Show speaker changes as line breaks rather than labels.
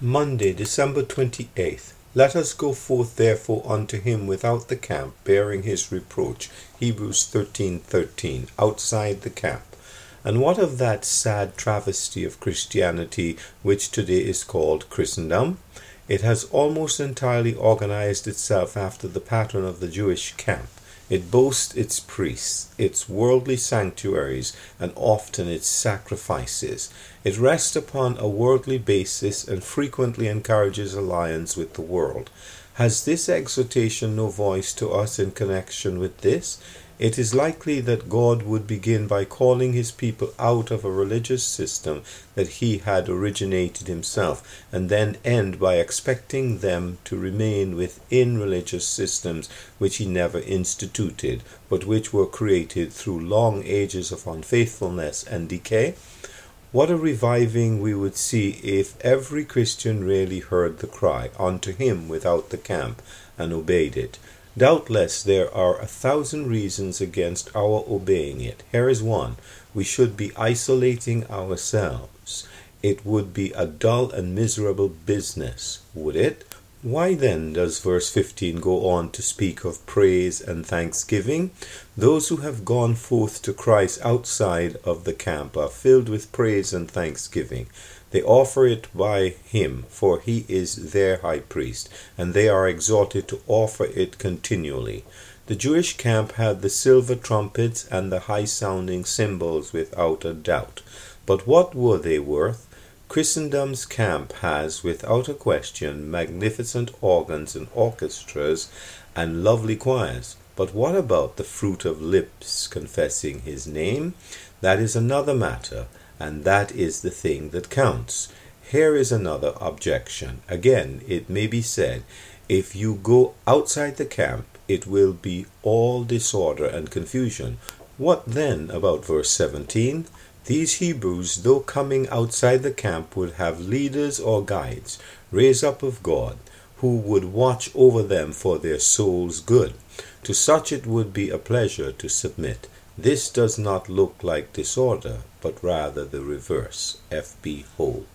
Monday, December 28th. Let us go forth therefore unto him without the camp, bearing his reproach. Hebrews 13:13. outside the camp. And what of that sad travesty of Christianity which today is called Christendom? It has almost entirely organized itself after the pattern of the Jewish camp. It boasts its priests, its worldly sanctuaries, and often its sacrifices. It rests upon a worldly basis and frequently encourages alliance with the world. Has this exhortation no voice to us in connection with this? It is likely that God would begin by calling his people out of a religious system that he had originated himself, and then end by expecting them to remain within religious systems which he never instituted, but which were created through long ages of unfaithfulness and decay. What a reviving we would see if every Christian really heard the cry, Unto him without the camp, and obeyed it. Doubtless there are a thousand reasons against our obeying it. Here is one. We should be isolating ourselves. It would be a dull and miserable business, would it? Why then does verse 15 go on to speak of praise and thanksgiving? Those who have gone forth to Christ outside of the camp are filled with praise and thanksgiving. They offer it by him, for he is their high priest, and they are exhorted to offer it continually. The Jewish camp had the silver trumpets and the high sounding cymbals without a doubt. But what were they worth? Christendom's camp has, without a question, magnificent organs and orchestras and lovely choirs. But what about the fruit of lips confessing his name? That is another matter and that is the thing that counts. Here is another objection. Again, it may be said, if you go outside the camp, it will be all disorder and confusion. What then about verse 17? These Hebrews, though coming outside the camp, would have leaders or guides raised up of God, who would watch over them for their souls' good. To such it would be a pleasure to submit. This does not look like disorder, but rather the reverse. F. B. Hole.